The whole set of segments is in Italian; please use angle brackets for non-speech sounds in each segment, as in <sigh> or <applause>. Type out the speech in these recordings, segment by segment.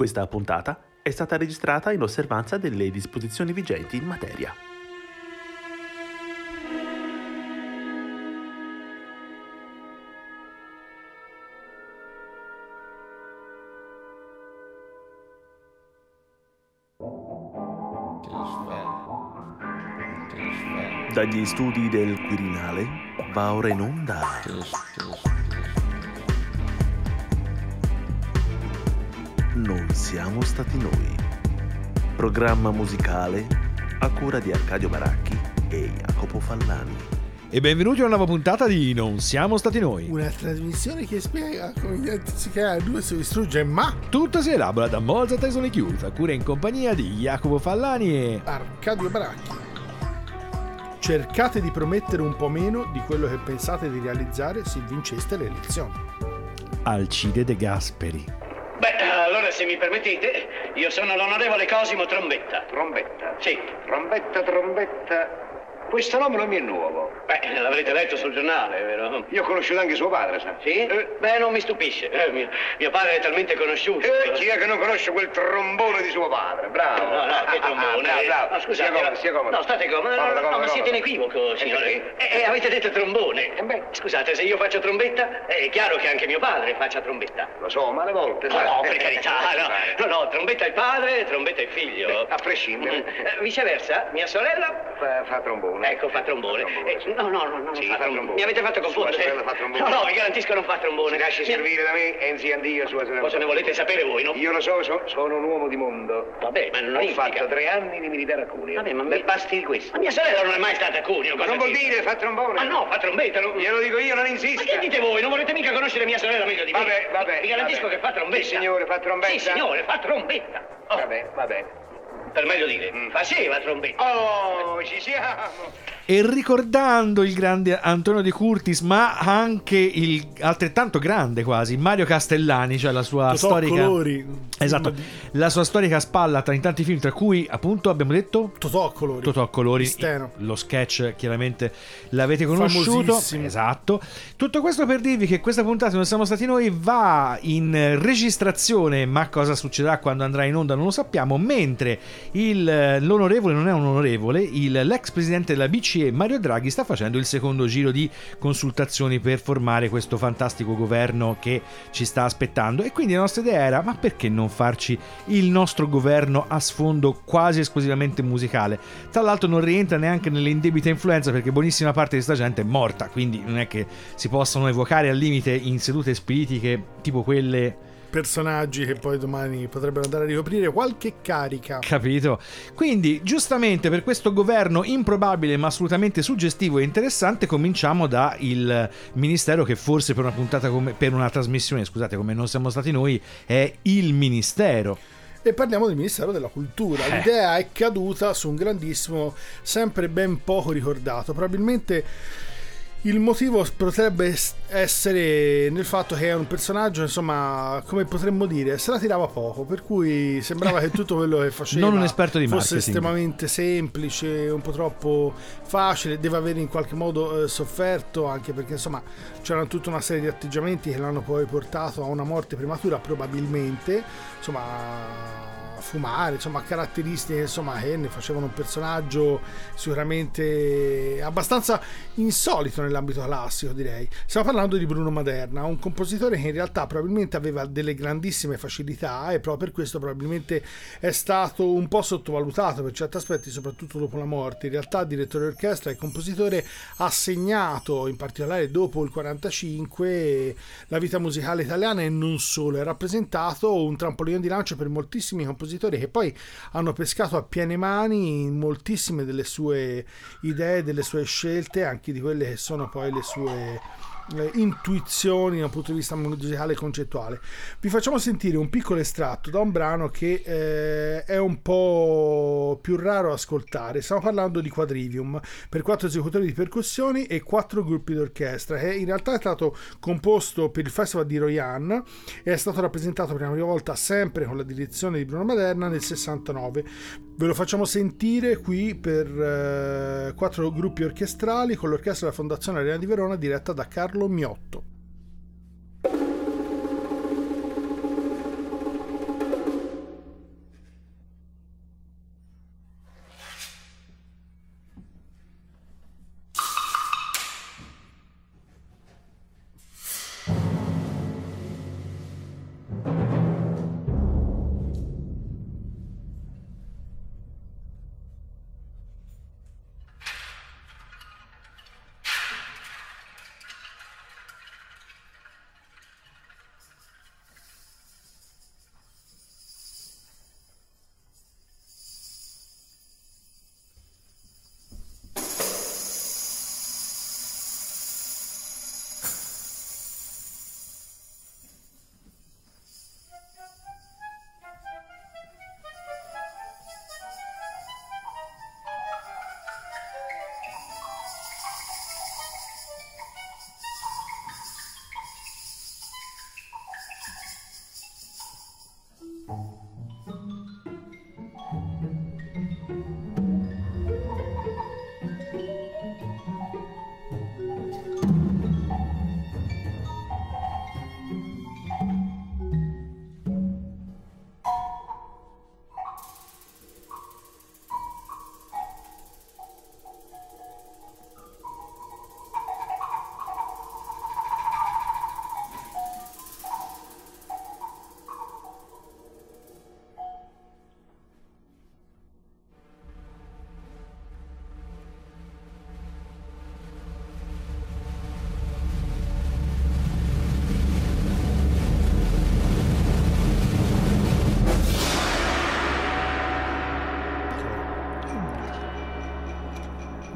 Questa puntata è stata registrata in osservanza delle disposizioni vigenti in materia. Dagli studi del Quirinale va ora in onda. Non siamo stati noi. Programma musicale a cura di Arcadio Baracchi e Jacopo Fallani. E benvenuti a una nuova puntata di Non siamo stati noi. Una trasmissione che spiega come identificare due si distrugge, ma Tutto si elabora da Mozart e Sony Chiusa, a cura in compagnia di Jacopo Fallani e... Arcadio Baracchi. Cercate di promettere un po' meno di quello che pensate di realizzare se vinceste le elezioni. Alcide De Gasperi. Beh, allora se mi permettete, io sono l'onorevole Cosimo Trombetta. Trombetta. Sì. Trombetta, trombetta. Questo nome non mi è nuovo. Beh, l'avrete letto sul giornale, vero? Io ho conosciuto anche suo padre, sa. Sì? Eh, beh, non mi stupisce. Eh, mio, mio padre è talmente conosciuto. Eh, chi è che non conosce quel trombone di suo padre? Bravo. No, no, che trombone. Ah, bravo, bravo. No, scusate. Sia comodo, sia comodo. No, state comodo. No, no, comodo, ma siete in equivoco, signore. perché? Eh, eh, avete detto trombone. Eh, beh. Scusate, se io faccio trombetta, è chiaro che anche mio padre faccia trombetta. Lo so, ma alle volte, No, sa. no, per carità, no. No, no, trombetta il padre, trombetta il figlio. A prescindere. Eh, viceversa, mia sorella Fa, fa trombone. Ecco, fa trombone. Fa trombone, Eh, sì. no, no, no, no, Sì, fa trombone. Mi avete fatto Sua confondere. sorella fa trombone. <laughs> No, no, vi garantisco non fa trombone. Si lasci Mi- servire da me e inziandio sua sorella. Cosa ne volete sapere voi, no? Io lo so, so- sono un uomo di mondo. Vabbè, ma non Ho implica. fatto tre anni di militare a Cuneo. Vabbè, ma Ne mi- basti di questo. Ma mia sorella non è mai stata a Cuneo. Ma cosa non vuol dire, fa trombone. Ma no, fa trombetta. Non... Glielo dico io, non Ma insista. che dite voi? Non volete mica conoscere mia sorella meglio di me? Vabbè, vabbè. Vi garantisco vabbè. che fa trombetta. Sì, signore, fa trombetta. Sì, signore, fa trombetta. Oh, Vabbè, vabbè. Per meglio dire, Mm. faceva trombetta. Oh, ci siamo. E ricordando il grande Antonio De Curtis, ma anche il altrettanto grande quasi Mario Castellani, cioè la sua Totò storica. Colori. Esatto, la sua storica spalla tra in tanti film, tra cui appunto abbiamo detto Totò Colori. Totò Colori, Di Steno. lo sketch chiaramente l'avete conosciuto. Esatto. Tutto questo per dirvi che questa puntata non siamo stati noi va in registrazione, ma cosa succederà quando andrà in onda non lo sappiamo, mentre il- l'onorevole non è un onorevole, il- l'ex presidente della BCE Mario Draghi sta facendo il secondo giro di consultazioni per formare questo fantastico governo che ci sta aspettando. E quindi la nostra idea era ma perché non farci il nostro governo a sfondo quasi esclusivamente musicale? Tra l'altro non rientra neanche nelle indebite influenze perché buonissima parte di sta gente è morta quindi non è che si possano evocare al limite in sedute spiritiche tipo quelle Personaggi che poi domani potrebbero andare a ricoprire qualche carica. Capito? Quindi, giustamente per questo governo improbabile ma assolutamente suggestivo e interessante, cominciamo da il ministero che forse per una puntata come per una trasmissione, scusate, come non siamo stati noi, è il ministero. E parliamo del Ministero della Cultura. Eh. L'idea è caduta su un grandissimo, sempre ben poco ricordato. Probabilmente il motivo potrebbe es- essere nel fatto che è un personaggio, insomma, come potremmo dire, se la tirava poco, per cui sembrava che tutto quello che <laughs> faceva Non un esperto di fosse marketing. estremamente semplice, un po' troppo facile, deve aver in qualche modo eh, sofferto, anche perché insomma c'erano tutta una serie di atteggiamenti che l'hanno poi portato a una morte prematura, probabilmente, insomma fumare, insomma caratteristiche insomma, che ne facevano un personaggio sicuramente abbastanza insolito nell'ambito classico direi. Stiamo parlando di Bruno Maderna, un compositore che in realtà probabilmente aveva delle grandissime facilità e proprio per questo probabilmente è stato un po' sottovalutato per certi aspetti, soprattutto dopo la morte. In realtà direttore d'orchestra e compositore ha segnato, in particolare dopo il 45, la vita musicale italiana e non solo, ha rappresentato un trampolino di lancio per moltissimi compositori che poi hanno pescato a piene mani moltissime delle sue idee, delle sue scelte, anche di quelle che sono poi le sue eh, intuizioni dal punto di vista musicale e concettuale. Vi facciamo sentire un piccolo estratto da un brano che eh, è un po' più raro ascoltare. Stiamo parlando di Quadrivium per quattro esecutori di percussioni e quattro gruppi d'orchestra, che in realtà è stato composto per il Festival di Royan e è stato rappresentato per la prima volta sempre con la direzione di Bruno Maderna nel 69. Ve lo facciamo sentire qui per eh, quattro gruppi orchestrali con l'orchestra della Fondazione Arena di Verona diretta da Carlo Miotto.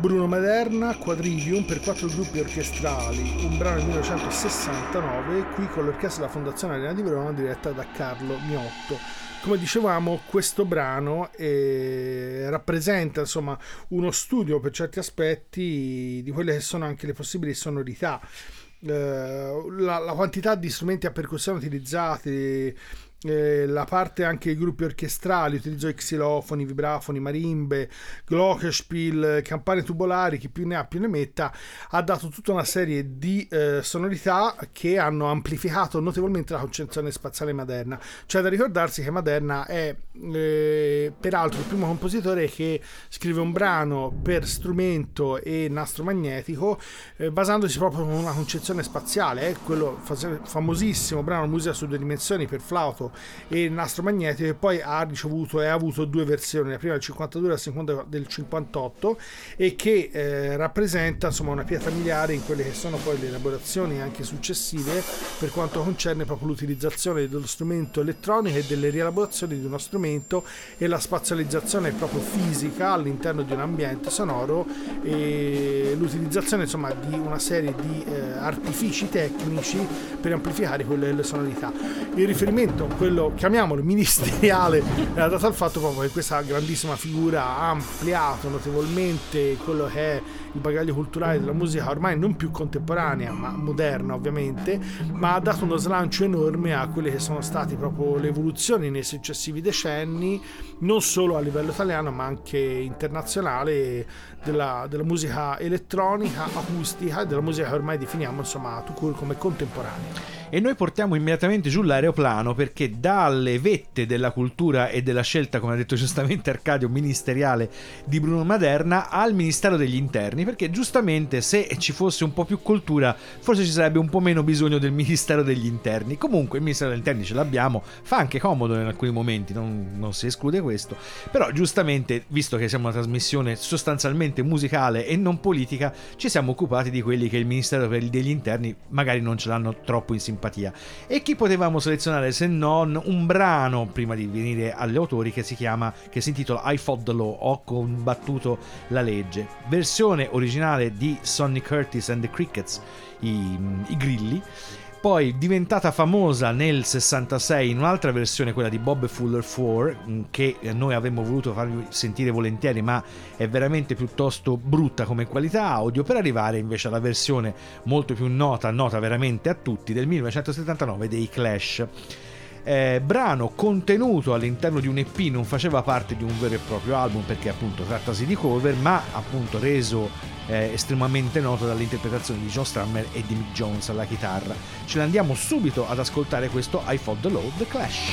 Bruno Maderna, Quadrivium per quattro gruppi orchestrali, un brano del 1969, qui con l'orchestra della Fondazione Arena di Verona diretta da Carlo Miotto. Come dicevamo, questo brano eh, rappresenta insomma uno studio per certi aspetti di quelle che sono anche le possibili sonorità. Eh, la, la, quantità di strumenti a percussione utilizzati, eh, la parte anche i gruppi orchestrali, utilizzo xilofoni, vibrafoni, marimbe, glockenspiel, campane tubolari, chi più ne ha più ne metta, ha dato tutta una serie di eh, sonorità che hanno amplificato notevolmente la concezione spaziale moderna. C'è da ricordarsi che Maderna è eh, peraltro il primo compositore che scrive un brano per strumento e nastro magnetico eh, basandosi proprio su una concezione spaziale, è quello famosissimo brano musica su due dimensioni per flauto e il nastro magnetico e poi ha ricevuto e ha avuto due versioni, la prima del 52 e la seconda del 58 e che eh, rappresenta insomma una pietra miliare in quelle che sono poi le elaborazioni anche successive per quanto concerne proprio l'utilizzazione dello strumento elettronico e delle rielaborazioni di uno strumento e la spazializzazione proprio fisica all'interno di un ambiente sonoro e l'utilizzazione insomma di una serie di eh, artifici tecnici per amplificare quelle le sonorità. Il riferimento quello, chiamiamolo ministeriale, era dato al fatto proprio che questa grandissima figura ha ampliato notevolmente quello che è il bagaglio culturale della musica ormai non più contemporanea ma moderna ovviamente, ma ha dato uno slancio enorme a quelle che sono state proprio le evoluzioni nei successivi decenni, non solo a livello italiano ma anche internazionale della, della musica elettronica, acustica e della musica che ormai definiamo insomma come contemporanea e noi portiamo immediatamente giù l'aeroplano perché dalle vette della cultura e della scelta, come ha detto giustamente Arcadio, ministeriale di Bruno Maderna al Ministero degli Interni, perché giustamente se ci fosse un po' più cultura forse ci sarebbe un po' meno bisogno del Ministero degli Interni. Comunque il Ministero degli Interni ce l'abbiamo, fa anche comodo in alcuni momenti, non, non si esclude questo, però giustamente, visto che siamo una trasmissione sostanzialmente musicale e non politica, ci siamo occupati di quelli che il Ministero degli Interni magari non ce l'hanno troppo in simpatia simpatia. E chi potevamo selezionare se non un brano, prima di venire agli autori, che si chiama, che si intitola I Fought the Law, ho combattuto la legge. Versione originale di Sonny Curtis and the Crickets, i, i grilli poi diventata famosa nel 66 in un'altra versione, quella di Bob Fuller 4, mm, che noi avremmo voluto farvi sentire volentieri, ma è veramente piuttosto brutta come qualità audio, per arrivare invece alla versione molto più nota, nota veramente a tutti, del 1979 dei Clash. Eh, brano contenuto all'interno di un EP non faceva parte di un vero e proprio album perché appunto trattasi di cover ma appunto reso eh, estremamente noto dall'interpretazione di John Strummer e di Mick Jones alla chitarra. Ce ne andiamo subito ad ascoltare questo I Fought the Load, The Clash.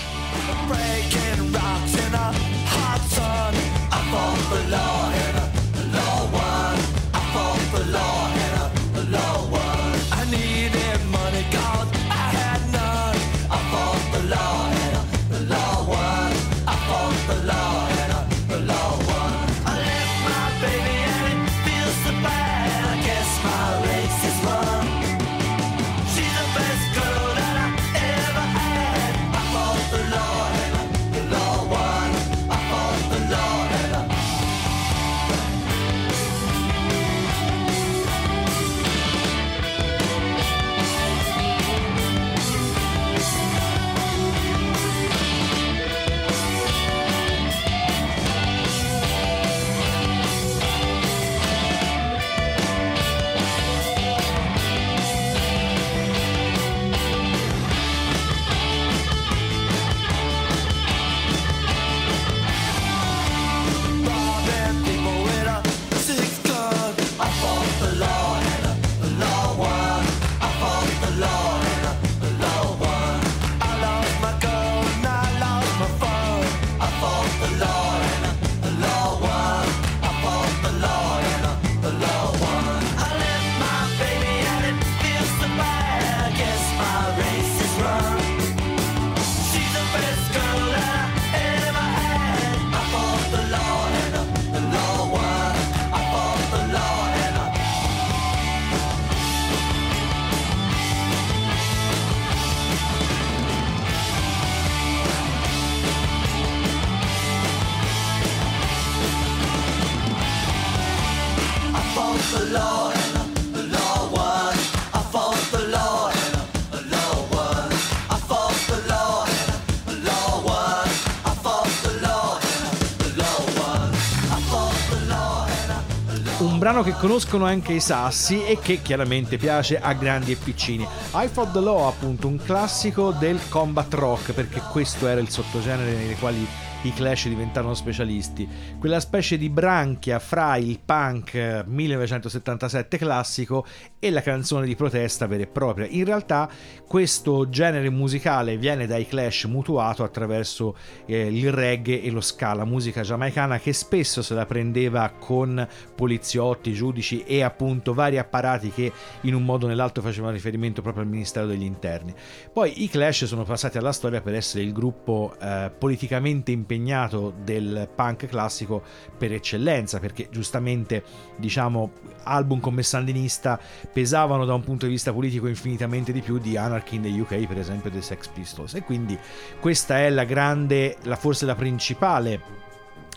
Brano che conoscono anche i sassi e che chiaramente piace a grandi e piccini. I Fought the Law, appunto, un classico del combat rock, perché questo era il sottogenere nei quali i Clash diventarono specialisti. Quella specie di branchia fra il punk 1977 classico e la canzone di protesta vera e propria. In realtà questo genere musicale viene dai Clash mutuato attraverso eh, il reggae e lo ska, la musica giamaicana che spesso se la prendeva con poliziotti, giudici e appunto vari apparati che in un modo o nell'altro facevano riferimento proprio al Ministero degli Interni. Poi i Clash sono passati alla storia per essere il gruppo eh, politicamente impegnato del punk classico per eccellenza, perché giustamente diciamo album come Sandinista pesavano da un punto di vista politico infinitamente di più di Anarchy in the UK, per esempio, dei Sex Pistols. E quindi questa è la grande, la forse la principale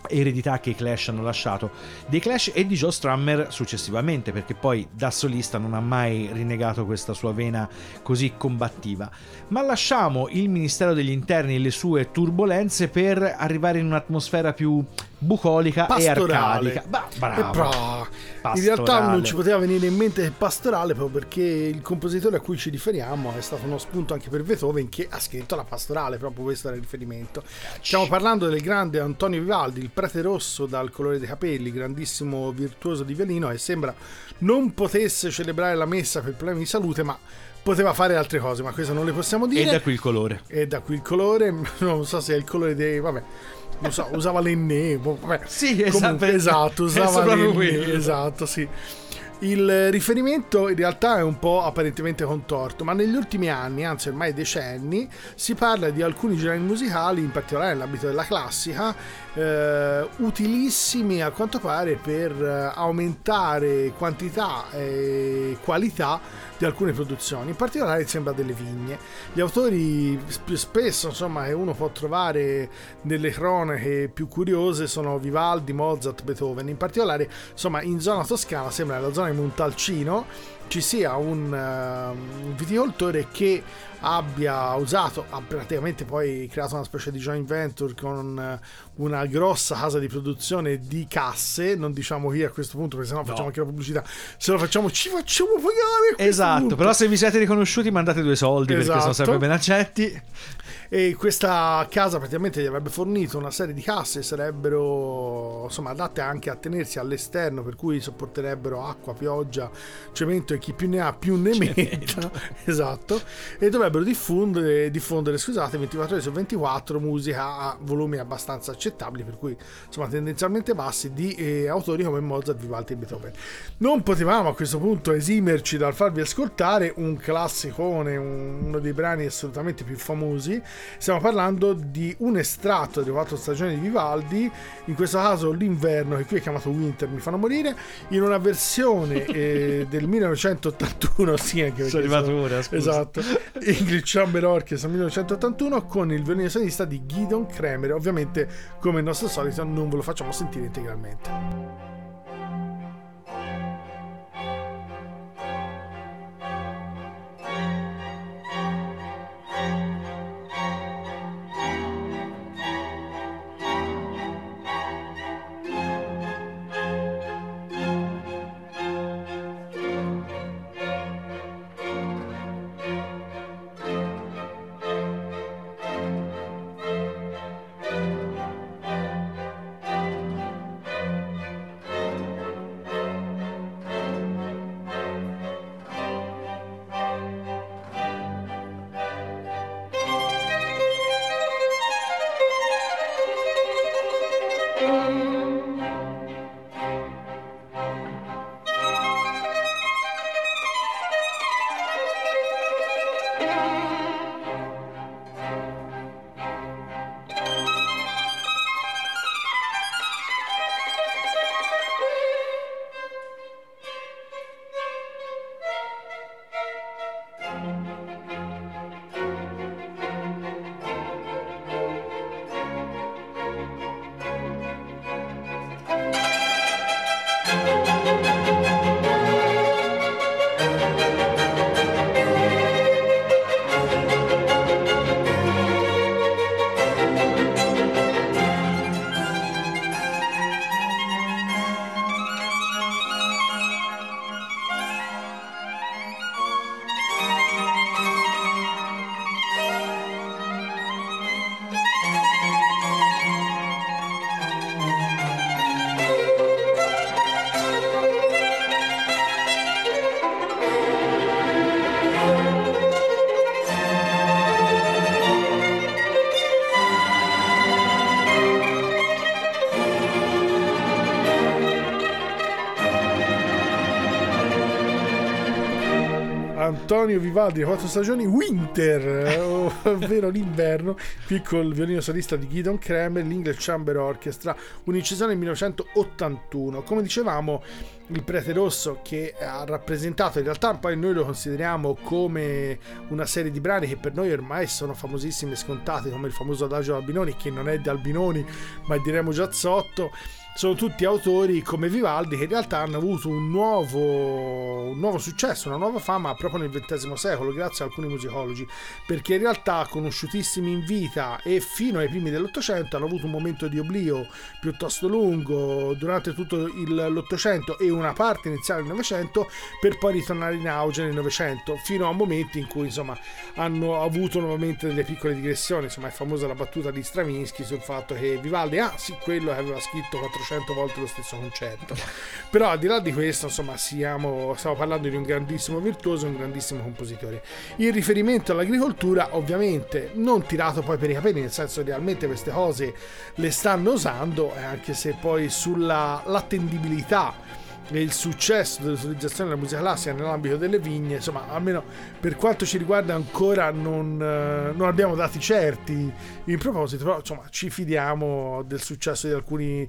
eredità che i Clash hanno lasciato. Dei Clash e di Joe Strummer successivamente perché poi da solista non ha mai rinnegato questa sua vena così combattiva. Ma lasciamo il Ministero degli Interni e le sue turbulenze per arrivare in un'atmosfera più bucolica Pastorale. e arcadica Ba- bravo. In realtà non ci poteva venire in mente pastorale proprio perché il compositore a cui ci riferiamo è stato uno spunto anche per Beethoven che ha scritto la pastorale, proprio questo era il riferimento. Stiamo parlando del grande Antonio Vivaldi, il prete rosso dal colore dei capelli, grandissimo virtuoso di violino e sembra non potesse celebrare la messa per problemi di salute, ma poteva fare altre cose, ma questo non le possiamo dire. e da qui il colore E da qui il colore, <laughs> non so se è il colore dei... vabbè, so, usava l'enne, boh, vabbè. Sì, Comunque, esatto, esatto, usava proprio l'enne, quello. esatto, sì. Il riferimento in realtà è un po' apparentemente contorto, ma negli ultimi anni, anzi ormai decenni, si parla di alcuni generi musicali, in particolare nell'ambito della classica, eh, utilissimi a quanto pare per eh, aumentare quantità e qualità di alcune produzioni, in particolare sembra delle vigne. Gli autori più spesso, insomma, che uno può trovare nelle cronache più curiose sono Vivaldi, Mozart, Beethoven. In particolare, insomma, in zona toscana, sembra nella zona di Montalcino, ci sia un, eh, un viticoltore che abbia usato, ha praticamente poi creato una specie di joint venture con eh, una grossa casa di produzione di casse, non diciamo chi a questo punto perché sennò facciamo anche la pubblicità, se lo facciamo ci facciamo pagare. Esatto, punto. però se vi siete riconosciuti mandate due soldi perché sono Esatto. sempre ben accetti. E questa casa praticamente gli avrebbe fornito una serie di casse, sarebbero insomma adatte anche a tenersi all'esterno, per cui sopporterebbero acqua, pioggia, cemento e chi più ne ha più ne metta. <laughs> esatto. E dovrebbero diffondere, diffondere, scusate, 24 ore su 24 musica a volumi abbastanza accettabili, per cui insomma tendenzialmente bassi di eh, autori come Mozart, Vivaldi e Beethoven. Non potevamo a questo punto esimerci dal farvi ascoltare un classicone, un- uno dei brani assolutamente più famosi. Stiamo parlando di un estratto delle quattro stagioni di Vivaldi, in questo caso l'inverno, che qui è chiamato Winter, mi fanno morire, in una versione eh, <laughs> del 1981, sì, anche perché Sono arrivato ora, scusa. Esatto, English Chamber Orchestra 1981 con il violino solista di Gideon Kremer. Ovviamente, come il nostro solito, non ve lo facciamo sentire integralmente. Antonio Vivaldi, quattro stagioni Winter, eh, <laughs> ovvero l'inverno, qui col violino solista di Gideon Kramer, l'English Chamber Orchestra, un'incisione nel 1981. Come dicevamo, il prete rosso che ha rappresentato in realtà poi noi lo consideriamo come una serie di brani che per noi ormai sono famosissimi e scontati come il famoso adagio Albinoni che non è di Albinoni ma diremo Giazzotto sono tutti autori come Vivaldi che in realtà hanno avuto un nuovo, un nuovo successo, una nuova fama proprio nel XX secolo, grazie a alcuni musicologi, perché in realtà conosciutissimi in vita e fino ai primi dell'Ottocento hanno avuto un momento di oblio piuttosto lungo durante tutto l'Ottocento e una parte iniziale del Novecento, per poi ritornare in auge nel Novecento, fino a momenti in cui insomma hanno avuto nuovamente delle piccole digressioni, insomma è famosa la battuta di Stravinsky sul fatto che Vivaldi, ah sì, quello che aveva scritto 400 400 volte lo stesso concerto. Però al di là di questo, insomma, siamo, stiamo parlando di un grandissimo virtuoso, un grandissimo compositore. Il riferimento all'agricoltura, ovviamente, non tirato poi per i capelli, nel senso realmente queste cose le stanno usando, anche se poi sulla l'attendibilità e il successo dell'utilizzazione della musica classica nell'ambito delle vigne, insomma, almeno per quanto ci riguarda ancora non, eh, non abbiamo dati certi in proposito, però insomma ci fidiamo del successo di alcuni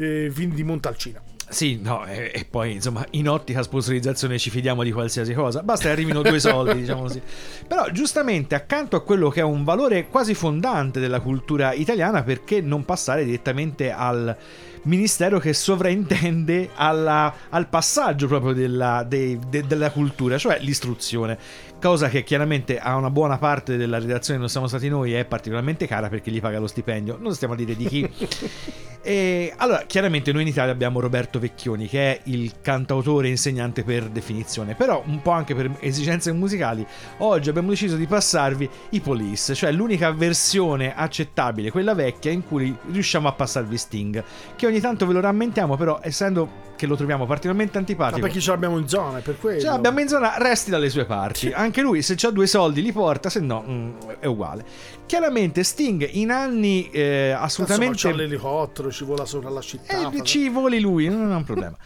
eh, vini di Montalcino. Sì, no, e, e, poi insomma in ottica sponsorizzazione ci fidiamo di qualsiasi cosa, basta che arrivino due soldi, <laughs> diciamo così. Però giustamente accanto a quello che è un valore quasi fondante della cultura italiana, perché non passare direttamente al ministero che sovraintende alla, al passaggio proprio della, de, de, della cultura, cioè l'istruzione cosa che chiaramente a una buona parte della redazione non siamo stati noi è particolarmente cara perché gli paga lo stipendio, non stiamo a dire di chi. <laughs> e allora, chiaramente noi in Italia abbiamo Roberto Vecchioni che è il cantautore insegnante per definizione, però un po' anche per esigenze musicali, oggi abbiamo deciso di passarvi i Police, cioè l'unica versione accettabile, quella vecchia in cui riusciamo a passarvi Sting, che ogni tanto ve lo rammentiamo, però essendo che lo troviamo particolarmente antipatico. Ma perché ce l'abbiamo in zona, per quello. Ce l'abbiamo in zona, resti dalle sue parti. Anche <laughs> lui, se ha due soldi, li porta, se no, mm, è uguale. Chiaramente, Sting in anni eh, assolutamente. C'è l'elicottero, ci vola sopra la città. Eh, ci voli lui, non è un problema.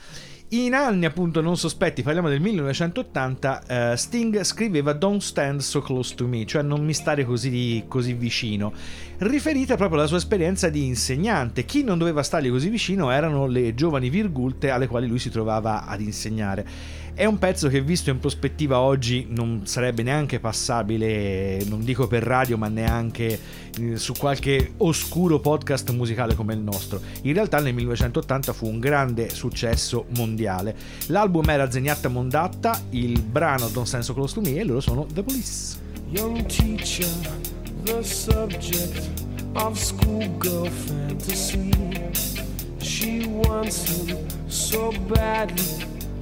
In anni appunto non sospetti, parliamo del 1980, uh, eh, Sting scriveva Don't stand so close to me, cioè non mi stare così, così vicino, riferita proprio alla sua esperienza di insegnante. Chi non doveva stargli così vicino erano le giovani virgulte alle quali lui si trovava ad insegnare. È un pezzo che visto in prospettiva oggi non sarebbe neanche passabile, non dico per radio, ma neanche eh, su qualche oscuro podcast musicale come il nostro. In realtà nel 1980 fu un grande successo mondiale. L'album era Zeniatta Mondatta, il brano Don't Sense So Close to Me e loro sono The Police. Young teacher, the subject of schoolgirl fantasy. She wants him so badly.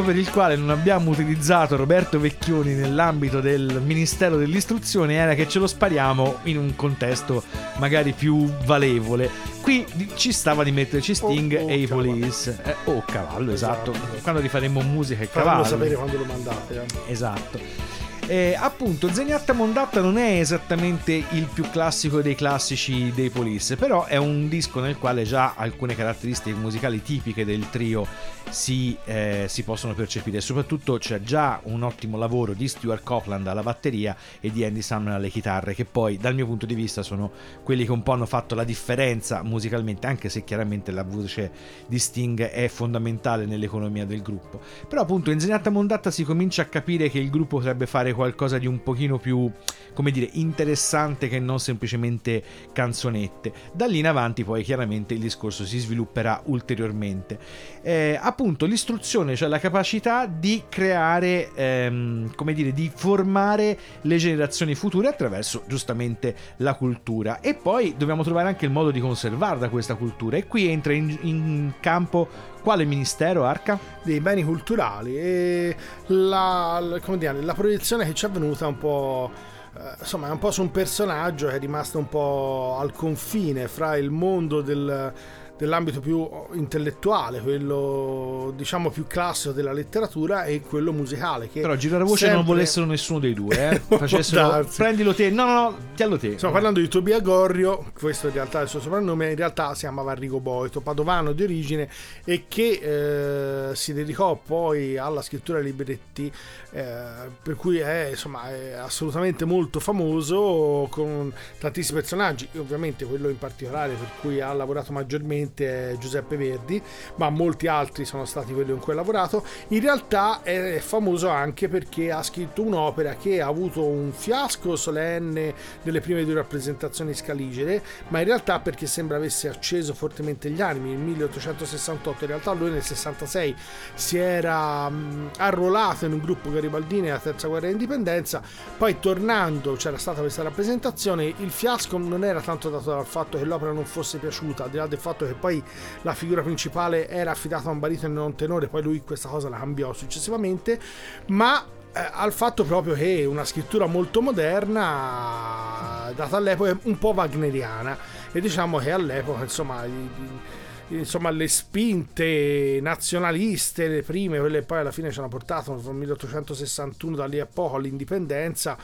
Motivo per il quale non abbiamo utilizzato Roberto Vecchioni nell'ambito del Ministero dell'Istruzione era che ce lo spariamo in un contesto magari più valevole. Qui ci stava di metterci Sting Oh, oh, e i cavallo. Police. Eh, oh, cavallo, esatto. Esatto. Quando rifaremo musica e cavallo. sapere quando lo mandate. eh. Esatto. Eh, appunto, Zeniatta Mondatta non è esattamente il più classico dei classici dei Police, però è un disco nel quale già alcune caratteristiche musicali tipiche del trio si, eh, si possono percepire. Soprattutto c'è già un ottimo lavoro di Stuart Copeland alla batteria e di Andy Sumner alle chitarre, che poi dal mio punto di vista sono quelli che un po' hanno fatto la differenza musicalmente, anche se chiaramente la voce di Sting è fondamentale nell'economia del gruppo. Però appunto in Zeniatta Mondatta si comincia a capire che il gruppo potrebbe fare qualcosa di un pochino più, come dire, interessante che non semplicemente canzonette. Da lì in avanti poi chiaramente il discorso si svilupperà ulteriormente. Eh, appunto l'istruzione, cioè la capacità di creare, ehm, come dire, di formare le generazioni future attraverso giustamente la cultura. E poi dobbiamo trovare anche il modo di conservarla questa cultura. E qui entra in, in campo quale ministero, Arca? dei beni culturali e la, dire, la proiezione che ci è venuta un po' eh, insomma è un po' su un personaggio che è rimasto un po' al confine fra il mondo del- dell'ambito più intellettuale, quello diciamo più classico della letteratura e quello musicale. Che Però girare voce non sempre- volessero nessuno dei due, eh. <laughs> Facessero, prendilo te. No, no, no, tiallo te. Stiamo parlando di Tobia Gorrio, questo in realtà è il suo soprannome, in realtà si chiamava Arrigo Boito, padovano di origine e che eh, si dedicò poi alla scrittura dei libretti, eh, per cui è, insomma, è assolutamente molto famoso con tantissimi personaggi, e ovviamente quello in particolare per cui ha lavorato maggiormente è Giuseppe Verdi, ma molti altri sono stati quelli con cui ha lavorato. In realtà è famoso anche perché ha scritto un'opera che ha avuto un fiasco solenne nelle prime due rappresentazioni scaligere, ma in realtà perché sembra avesse acceso fortemente gli animi nel 1868. In realtà lui nel 66 si era mh, arruolato in un gruppo garibaldini alla terza guerra d'indipendenza, poi tornando c'era stata questa rappresentazione, il fiasco non era tanto dato dal fatto che l'opera non fosse piaciuta, al di là del fatto che poi la figura principale era affidata a un baritono e non un tenore, poi lui questa cosa la cambiò successivamente, ma eh, al fatto proprio che una scrittura molto moderna, data all'epoca, un po' wagneriana, e diciamo che all'epoca, insomma, i- insomma, le spinte nazionaliste, le prime, quelle poi alla fine ci hanno portato dal 1861 da lì a poco all'indipendenza,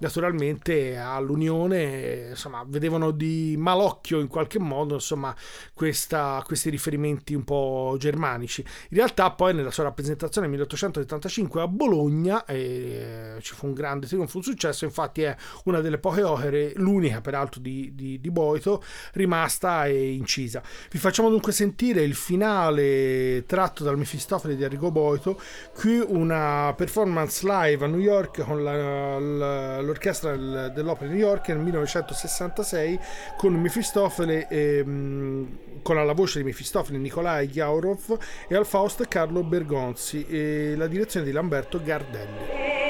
naturalmente all'Unione, insomma, vedevano di malocchio in qualche modo, insomma, questa- questi riferimenti un po' germanici. In realtà poi nella sua rappresentazione nel 1875 a Bologna eh, ci fu un grande trionfo, un successo, infatti è una delle poche opere, l'unica peraltro di, di, di Boito, rimasta e incisa. Vi facciamo dunque sentire il finale tratto dal Mefistofele di Arrigo Boito, qui una performance live a New York con la- la- l'orchestra del- dell'opera di New York nel 1966 con Mefistofele ehm, con alla voce di Mefistofele Nikolai Ghiaurov e al Faust Carlo Bergonzi e la direzione di Lamberto Gardelli.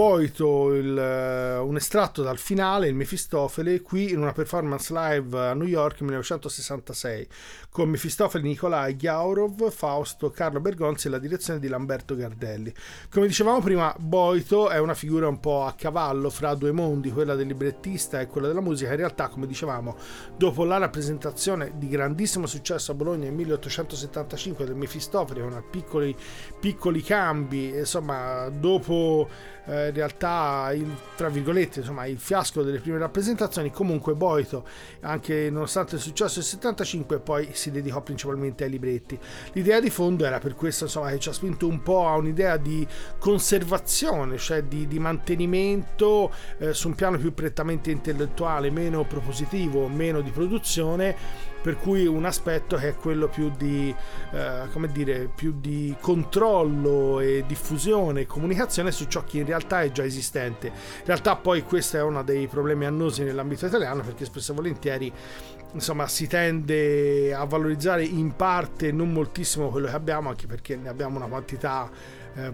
Boito il, eh, un estratto dal finale, il Mefistofele, qui in una performance live a New York 1966, con Mefistofele Nicolai Ghiaurov, Fausto, Carlo Bergonzi e la direzione di Lamberto Gardelli. Come dicevamo prima, Boito è una figura un po' a cavallo fra due mondi, quella del librettista e quella della musica. In realtà, come dicevamo, dopo la rappresentazione di grandissimo successo a Bologna nel 1875 del Mefistofele, con piccoli, piccoli cambi, insomma, dopo eh, in realtà il, tra virgolette insomma il fiasco delle prime rappresentazioni comunque Boito anche nonostante il successo del 75 poi si dedicò principalmente ai libretti. L'idea di fondo era per questo insomma che ci ha spinto un po' a un'idea di conservazione cioè di, di mantenimento eh, su un piano più prettamente intellettuale meno propositivo meno di produzione per cui un aspetto che è quello più di, eh, come dire, più di controllo e diffusione e comunicazione su ciò che in realtà è già esistente. In realtà poi questo è uno dei problemi annosi nell'ambito italiano perché spesso e volentieri insomma si tende a valorizzare in parte non moltissimo quello che abbiamo anche perché ne abbiamo una quantità eh,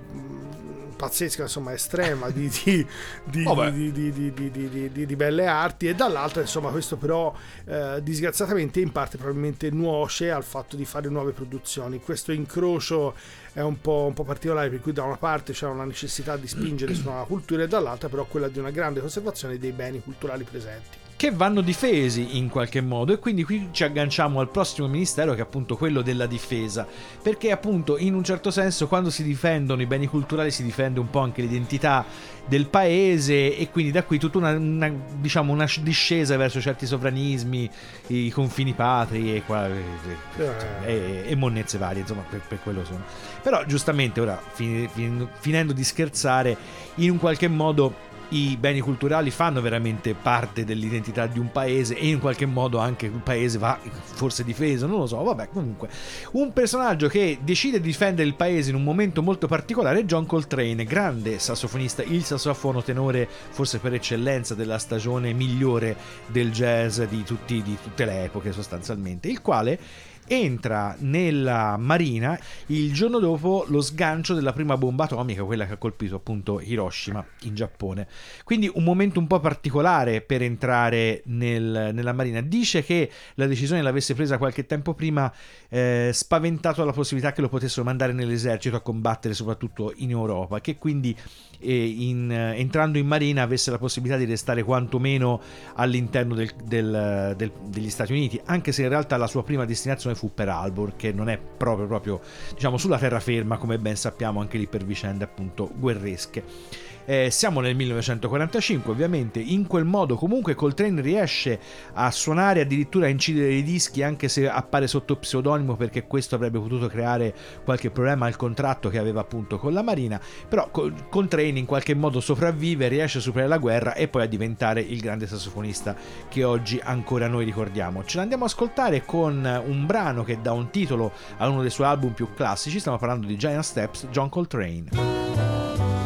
pazzesca, insomma, estrema di, di, di, di, belle arti e dall'altra, insomma, questo però eh, disgraziatamente in parte probabilmente nuoce al fatto di fare nuove produzioni. Questo incrocio è un po', un po', particolare, per cui da una parte c'è una necessità di spingere su una cultura e dall'altra però quella di una grande conservazione dei beni culturali presenti che vanno difesi in qualche modo. E quindi qui ci agganciamo al prossimo ministero che è appunto quello della difesa. Perché appunto in un certo senso quando si difendono i beni culturali si difende un po' anche l'identità del paese e quindi da qui tutta una, una diciamo una discesa verso certi sovranismi i confini patri e, qua, e, e, e monnezze varie insomma per, per, quello sono. Però giustamente ora fin, fin, finendo di scherzare in un qualche modo i beni culturali fanno veramente parte dell'identità di un paese e in qualche modo anche un paese va forse difeso, non lo so, vabbè comunque. Un personaggio che decide di difendere il paese in un momento molto particolare è John Coltrane, grande sassofonista, il sassofono tenore forse per eccellenza della stagione migliore del jazz di, tutti, di tutte le epoche sostanzialmente, il quale entra nella marina il giorno dopo lo sgancio della prima bomba atomica, quella che ha colpito appunto Hiroshima in Giappone. Quindi un momento un po' particolare per entrare nel, nella marina. Dice che la decisione l'avesse presa qualche tempo prima, eh, spaventato dalla possibilità che lo potessero mandare nell'esercito a combattere soprattutto in Europa, che quindi in, entrando in marina avesse la possibilità di restare quantomeno all'interno del, del, del, degli Stati Uniti, anche se in realtà la sua prima destinazione fu per Albor, che non è proprio, proprio diciamo, sulla terraferma, come ben sappiamo, anche lì per vicende appunto guerresche. Eh, siamo nel 1945 ovviamente, in quel modo comunque Coltrane riesce a suonare, addirittura a incidere i dischi anche se appare sotto pseudonimo perché questo avrebbe potuto creare qualche problema al contratto che aveva appunto con la Marina, però Coltrane in qualche modo sopravvive, riesce a superare la guerra e poi a diventare il grande sassofonista che oggi ancora noi ricordiamo. Ce l'andiamo a ascoltare con un brano che dà un titolo a uno dei suoi album più classici, stiamo parlando di Giant Steps, John Coltrane.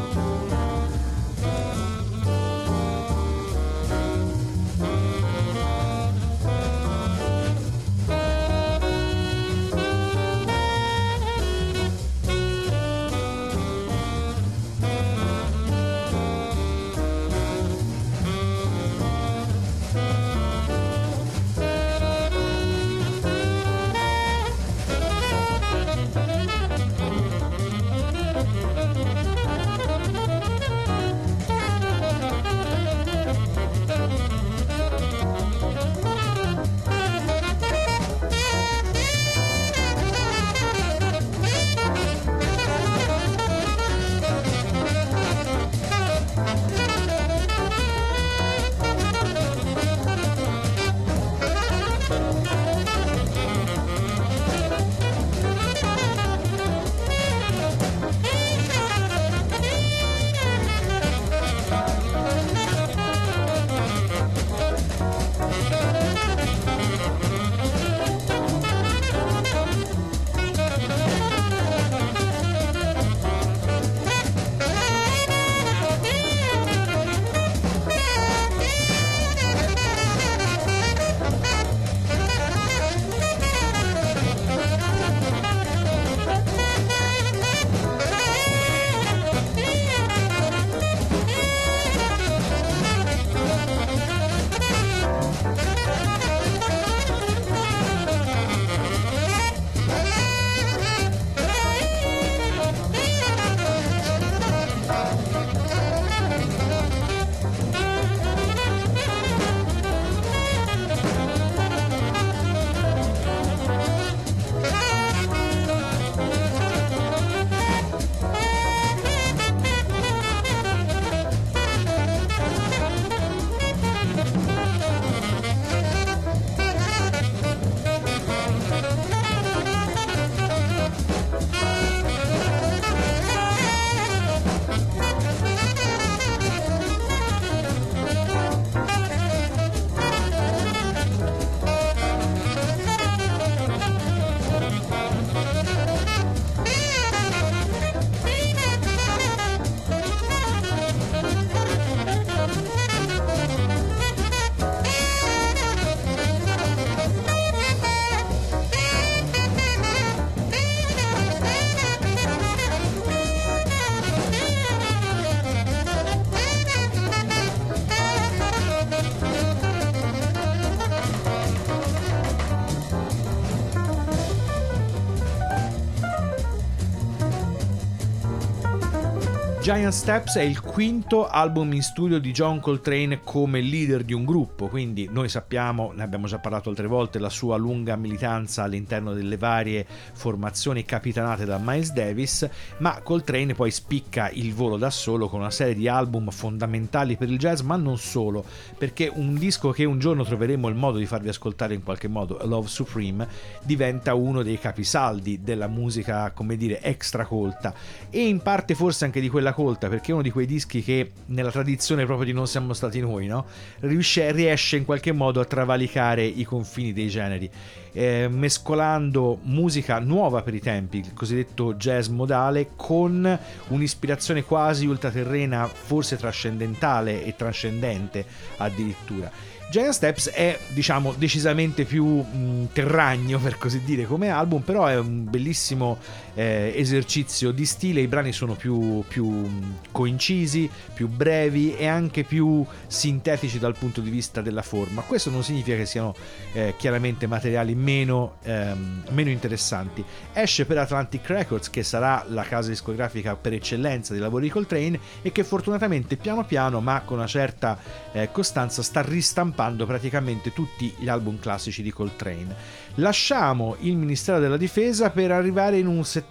Giant Steps è il quinto album in studio di John Coltrane come leader di un gruppo, quindi noi sappiamo, ne abbiamo già parlato altre volte, la sua lunga militanza all'interno delle varie formazioni capitanate da Miles Davis, ma Coltrane poi spicca il volo da solo con una serie di album fondamentali per il jazz, ma non solo, perché un disco che un giorno troveremo il modo di farvi ascoltare in qualche modo, Love Supreme, diventa uno dei capisaldi della musica, come dire, extra colta e in parte forse anche di quella colta perché è uno di quei dischi che nella tradizione proprio di non siamo stati noi, no? riesce, riesce in qualche modo a travalicare i confini dei generi, eh, mescolando musica nuova per i tempi, il cosiddetto jazz modale, con un'ispirazione quasi ultraterrena, forse trascendentale e trascendente addirittura. Giant Steps è diciamo decisamente più mh, terragno per così dire come album però è un bellissimo eh, esercizio di stile i brani sono più, più coincisi più brevi e anche più sintetici dal punto di vista della forma questo non significa che siano eh, chiaramente materiali meno, ehm, meno interessanti esce per Atlantic Records che sarà la casa discografica per eccellenza dei lavori di Coltrane e che fortunatamente piano piano ma con una certa eh, costanza sta ristampando praticamente tutti gli album classici di Coltrane. Lasciamo il Ministero della Difesa per arrivare in un settore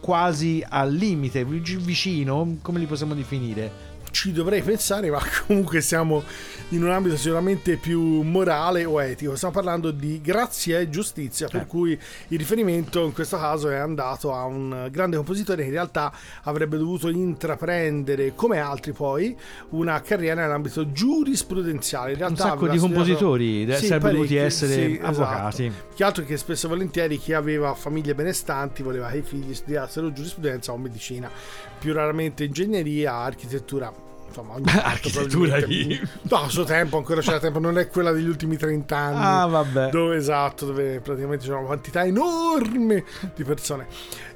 quasi al limite, vicino, come li possiamo definire? Ci dovrei pensare, ma <laughs> comunque siamo in un ambito sicuramente più morale o etico. Stiamo parlando di grazia e giustizia, per eh. cui il riferimento in questo caso è andato a un grande compositore che in realtà avrebbe dovuto intraprendere, come altri poi, una carriera nell'ambito giurisprudenziale. In realtà un sacco di compositori sì, sarebbero dovuti essere sì, esatto. avvocati. Esatto. Che altro che spesso e volentieri chi aveva famiglie benestanti voleva che i figli studiassero giurisprudenza o medicina, più raramente ingegneria, architettura insomma, <laughs> architettura di... no, a suo tempo ancora c'era tempo non è quella degli ultimi 30 anni ah vabbè. Dove esatto dove praticamente c'era una quantità enorme di persone.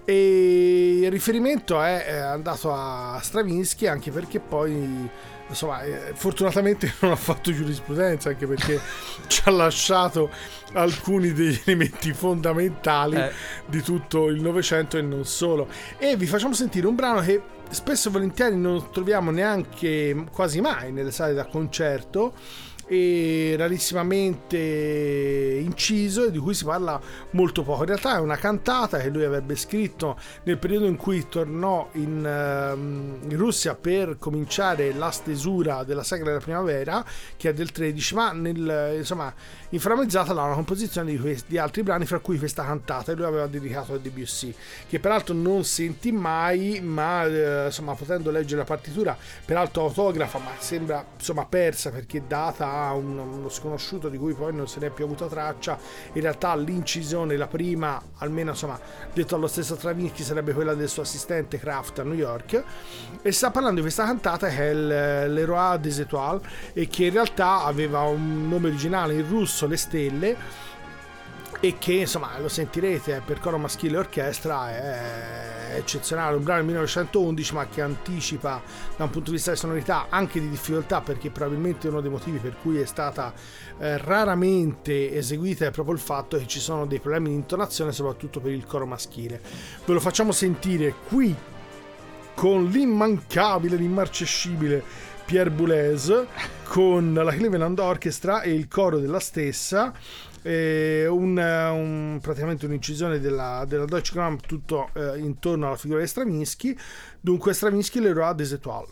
E il riferimento è andato a Stravinsky anche perché poi insomma eh, fortunatamente <laughs> non ha fatto giurisprudenza anche perché <laughs> ci ha lasciato alcuni degli elementi fondamentali eh. di tutto il Novecento e non solo e vi facciamo sentire un brano che spesso e volentieri non troviamo neanche quasi mai nelle sale da concerto e rarissimamente inciso e di cui si parla molto poco. In realtà è una cantata che lui avrebbe scritto nel periodo in cui tornò in, uh, in Russia per cominciare la stesura della sagra della primavera, che è del 13, ma nel, insomma inframmezzata da una composizione di, questi, di altri brani, fra cui questa cantata, e lui aveva dedicato a Debussy, che peraltro non senti mai, ma eh, insomma potendo leggere la partitura, peraltro autografa, ma sembra insomma persa perché data a un, uno sconosciuto di cui poi non se ne è più avuta traccia, in realtà l'incisione, la prima, almeno insomma detto allo stesso Stravinsky, sarebbe quella del suo assistente Kraft a New York, e sta parlando di questa cantata che è l'Eroa des Etoiles e che in realtà aveva un nome originale in russo le stelle e che insomma lo sentirete per coro maschile e orchestra è eccezionale. Un brano del 1911 ma che anticipa da un punto di vista di sonorità anche di difficoltà perché probabilmente uno dei motivi per cui è stata eh, raramente eseguita è proprio il fatto che ci sono dei problemi di intonazione soprattutto per il coro maschile. Ve lo facciamo sentire qui con l'immancabile l'immarcescibile Pierre Boulez con la Cleveland Orchestra e il coro della stessa eh, un, un, praticamente un'incisione della, della Deutsche Gramp tutto eh, intorno alla figura di Stravinsky. Dunque Stravinsky le Roi des Etoiles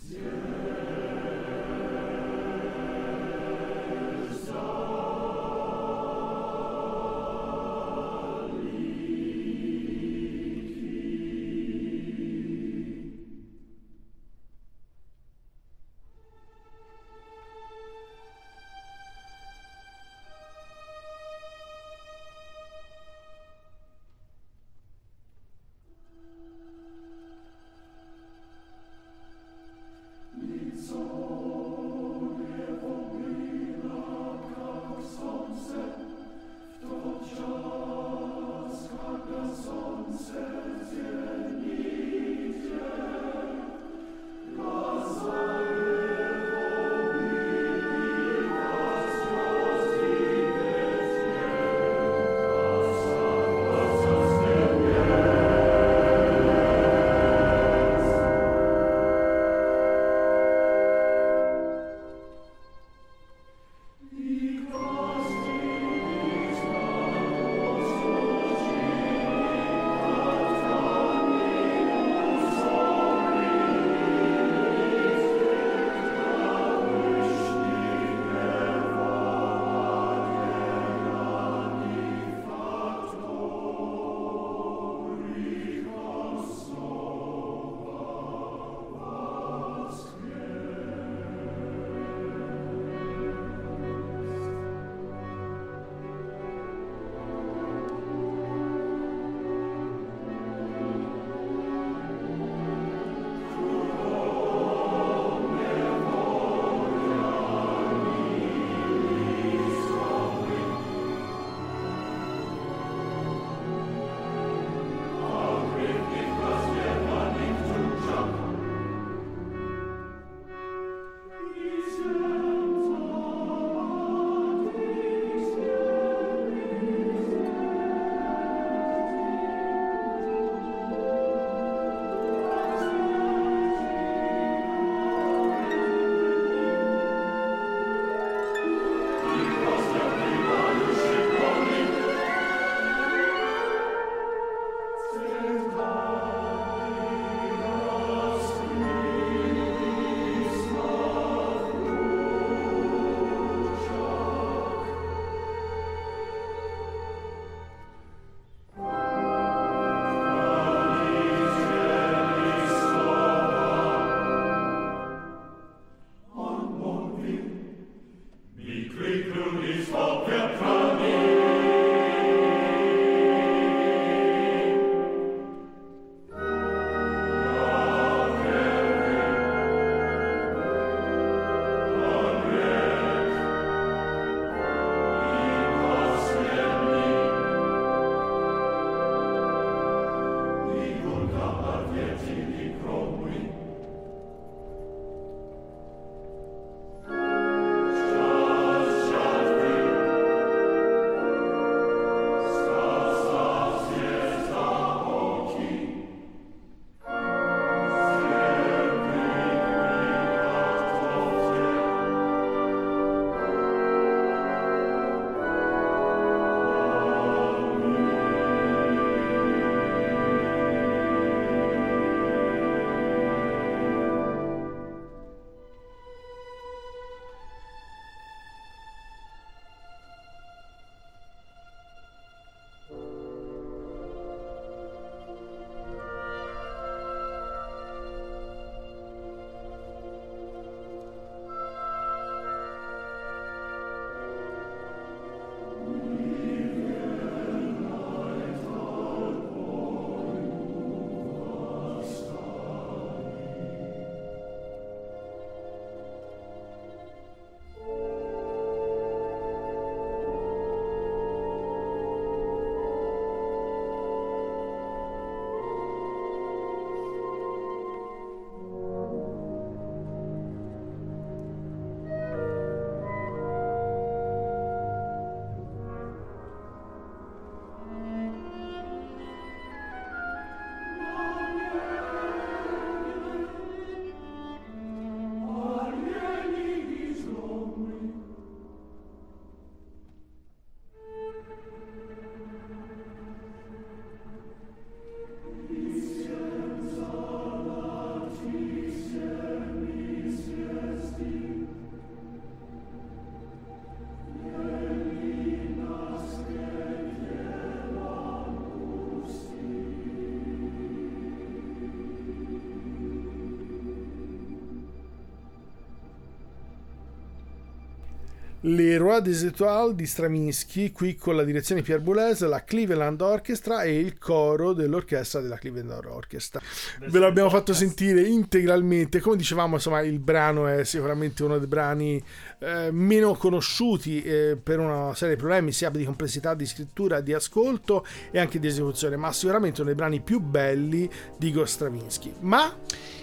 Le Roi des Étoiles di Stravinsky, qui con la direzione Pierre Boulez, la Cleveland Orchestra e il coro dell'orchestra della Cleveland Orchestra. Ve l'abbiamo fatto sentire integralmente. Come dicevamo, insomma, il brano è sicuramente uno dei brani eh, meno conosciuti eh, per una serie di problemi, sia di complessità di scrittura, di ascolto e anche di esecuzione, ma sicuramente uno dei brani più belli di Igor Stravinsky. Ma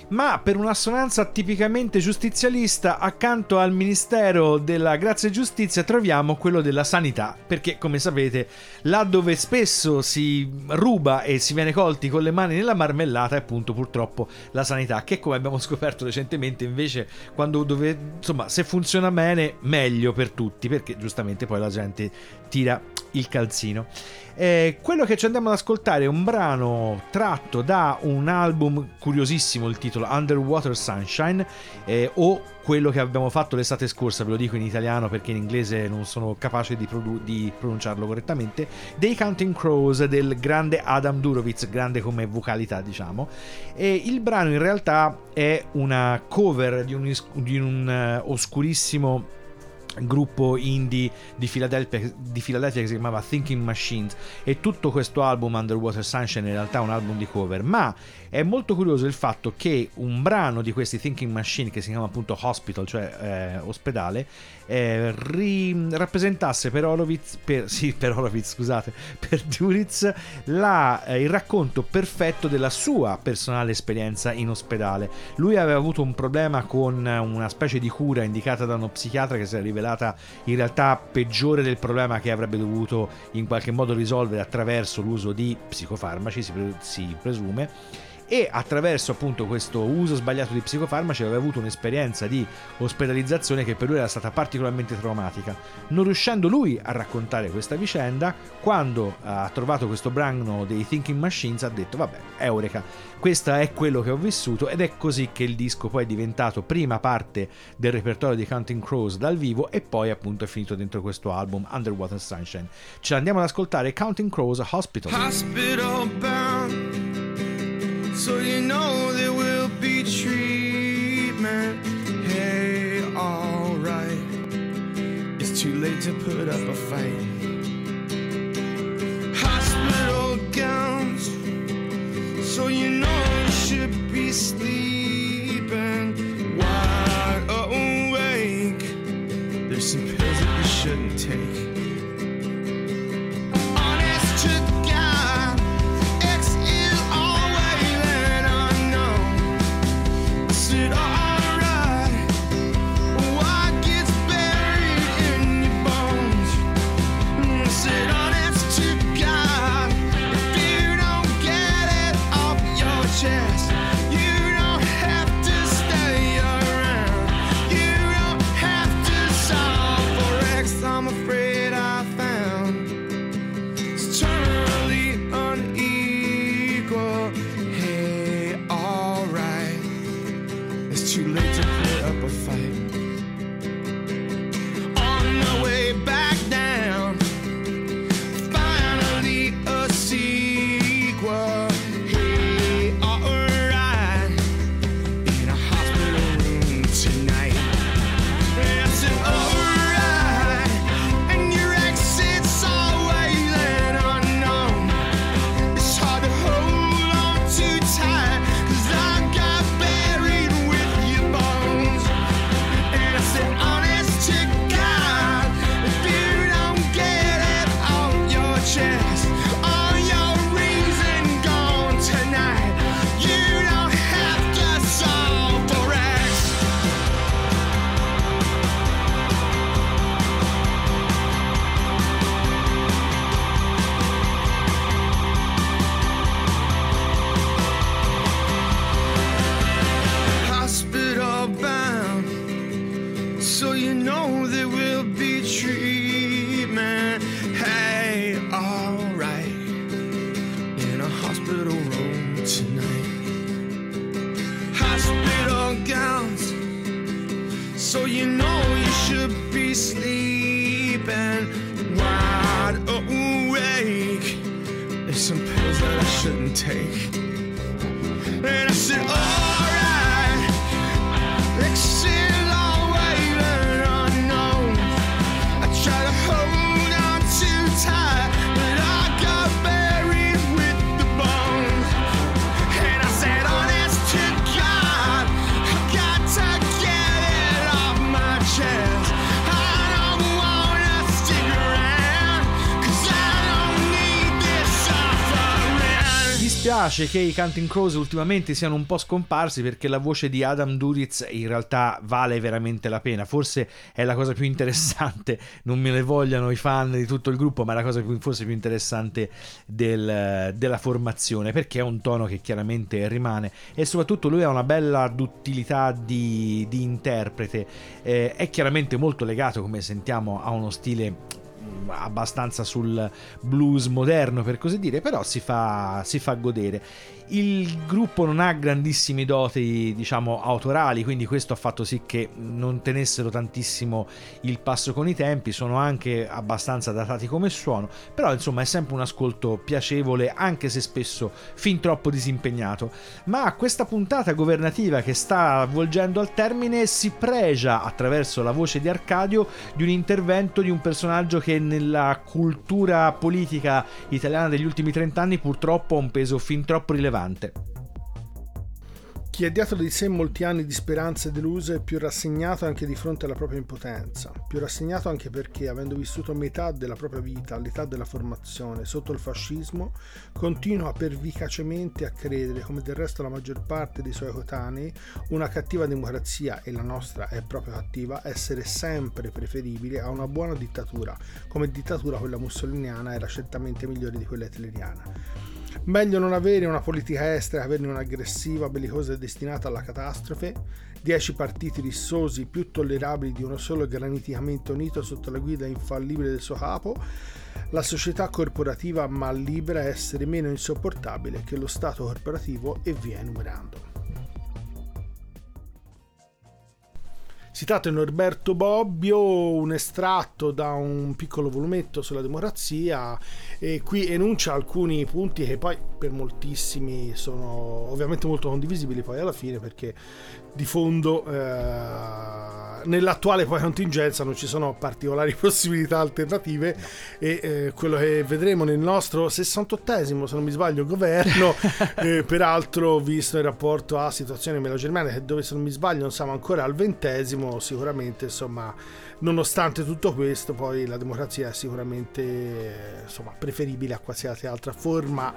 ma per un'assonanza tipicamente giustizialista, accanto al Ministero della Grazia e Giustizia troviamo quello della sanità, perché come sapete, là dove spesso si ruba e si viene colti con le mani nella marmellata è appunto purtroppo la sanità, che come abbiamo scoperto recentemente invece quando dove insomma, se funziona bene meglio per tutti, perché giustamente poi la gente tira il calzino. Eh, quello che ci andiamo ad ascoltare è un brano tratto da un album curiosissimo, il titolo Underwater Sunshine, eh, o quello che abbiamo fatto l'estate scorsa, ve lo dico in italiano perché in inglese non sono capace di, produ- di pronunciarlo correttamente, dei Counting Crows del grande Adam Durovitz, grande come vocalità diciamo, e il brano in realtà è una cover di un, di un uh, oscurissimo gruppo indie di Philadelphia, di Philadelphia, che si chiamava Thinking Machines. E tutto questo album Underwater Sunshine in realtà è un album di cover. Ma è molto curioso il fatto che un brano di questi Thinking Machine che si chiama appunto Hospital cioè eh, ospedale eh, ri- rappresentasse per Horowitz per, sì, per Horowitz scusate per Duritz la, eh, il racconto perfetto della sua personale esperienza in ospedale. Lui aveva avuto un problema con una specie di cura indicata da uno psichiatra che si è rivelata in realtà peggiore del problema che avrebbe dovuto in qualche modo risolvere attraverso l'uso di psicofarmaci si presume e attraverso appunto questo uso sbagliato di psicofarmaci aveva avuto un'esperienza di ospedalizzazione che per lui era stata particolarmente traumatica. Non riuscendo lui a raccontare questa vicenda, quando ha trovato questo brano dei Thinking Machines ha detto vabbè, eureka, questo è quello che ho vissuto ed è così che il disco poi è diventato prima parte del repertorio di Counting Crows dal vivo e poi appunto è finito dentro questo album Underwater Sunshine. Ce l'andiamo ad ascoltare Counting Crows Hospital. Hospital bound So you know there will be treatment. Hey, alright. It's too late to put up a fight. Hospital gowns. So you know you should be sleeping. Wide awake. There's some pills that you shouldn't take. Shouldn't take. And I said, dispiace che i Counting Crows ultimamente siano un po' scomparsi perché la voce di Adam Duritz in realtà vale veramente la pena. Forse è la cosa più interessante, non me ne vogliano i fan di tutto il gruppo, ma è la cosa più, forse più interessante del- della formazione perché è un tono che chiaramente rimane e soprattutto lui ha una bella duttilità di, di interprete. Eh, è chiaramente molto legato, come sentiamo, a uno stile abbastanza sul blues moderno per così dire però si fa, si fa godere il gruppo non ha grandissimi doti diciamo autorali quindi questo ha fatto sì che non tenessero tantissimo il passo con i tempi sono anche abbastanza datati come suono però insomma è sempre un ascolto piacevole anche se spesso fin troppo disimpegnato ma questa puntata governativa che sta avvolgendo al termine si pregia attraverso la voce di Arcadio di un intervento di un personaggio che nella cultura politica italiana degli ultimi 30 anni purtroppo ha un peso fin troppo rilevante. Chi ha dietro di sé molti anni di speranze deluse è più rassegnato anche di fronte alla propria impotenza, più rassegnato anche perché, avendo vissuto metà della propria vita all'età della formazione sotto il fascismo, continua pervicacemente a credere, come del resto la maggior parte dei suoi coetanei, una cattiva democrazia, e la nostra è proprio cattiva, essere sempre preferibile a una buona dittatura, come dittatura quella mussoliniana era certamente migliore di quella hitleriana. Meglio non avere una politica estera che averne un'aggressiva, bellicosa e destinata alla catastrofe, dieci partiti rissosi più tollerabili di uno solo graniticamente unito sotto la guida infallibile del suo capo, la società corporativa ma libera essere meno insopportabile che lo Stato corporativo e via enumerando. Citato in Norberto Bobbio, un estratto da un piccolo volumetto sulla democrazia e qui enuncia alcuni punti che poi per moltissimi sono ovviamente molto condivisibili poi alla fine perché di fondo eh, nell'attuale poi contingenza non ci sono particolari <laughs> possibilità alternative e eh, quello che vedremo nel nostro 68esimo se non mi sbaglio governo <laughs> eh, peraltro visto il rapporto a situazione melogermaniche dove se non mi sbaglio non siamo ancora al ventesimo sicuramente insomma nonostante tutto questo poi la democrazia è sicuramente insomma preferibile a qualsiasi altra forma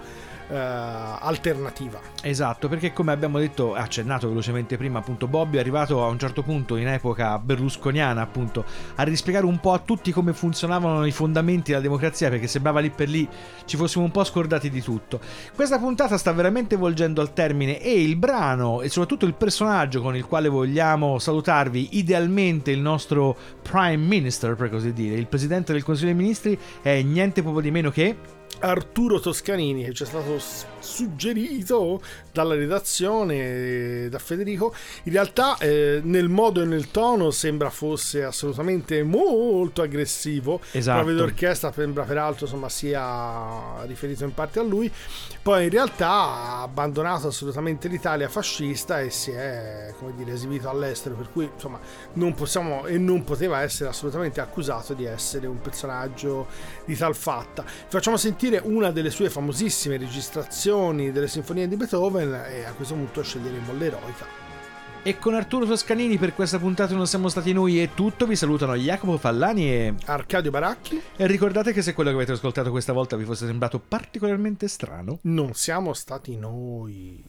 eh, alternativa Esatto, perché come abbiamo detto, accennato velocemente prima, appunto Bobby è arrivato a un certo punto in epoca berlusconiana, appunto, a rispiegare un po' a tutti come funzionavano i fondamenti della democrazia, perché sembrava lì per lì ci fossimo un po' scordati di tutto. Questa puntata sta veramente volgendo al termine e il brano e soprattutto il personaggio con il quale vogliamo salutarvi, idealmente il nostro Prime Minister, per così dire, il presidente del Consiglio dei Ministri, è niente proprio di meno che Arturo Toscanini che ci è stato suggerito dalla redazione eh, da Federico. In realtà eh, nel modo e nel tono sembra fosse assolutamente molto aggressivo. Esatto. proprio d'orchestra sembra peraltro insomma sia riferito in parte a lui. Poi in realtà ha abbandonato assolutamente l'Italia fascista e si è come dire esibito all'estero. Per cui insomma non possiamo e non poteva essere assolutamente accusato di essere un personaggio di tal fatta. Facciamo sentire una delle sue famosissime registrazioni delle sinfonie di Beethoven e a questo punto sceglieremo l'eroica. E con Arturo Toscanini per questa puntata non siamo stati noi è tutto, vi salutano Jacopo Fallani e Arcadio Baracchi. E ricordate che se quello che avete ascoltato questa volta vi fosse sembrato particolarmente strano, non siamo stati noi.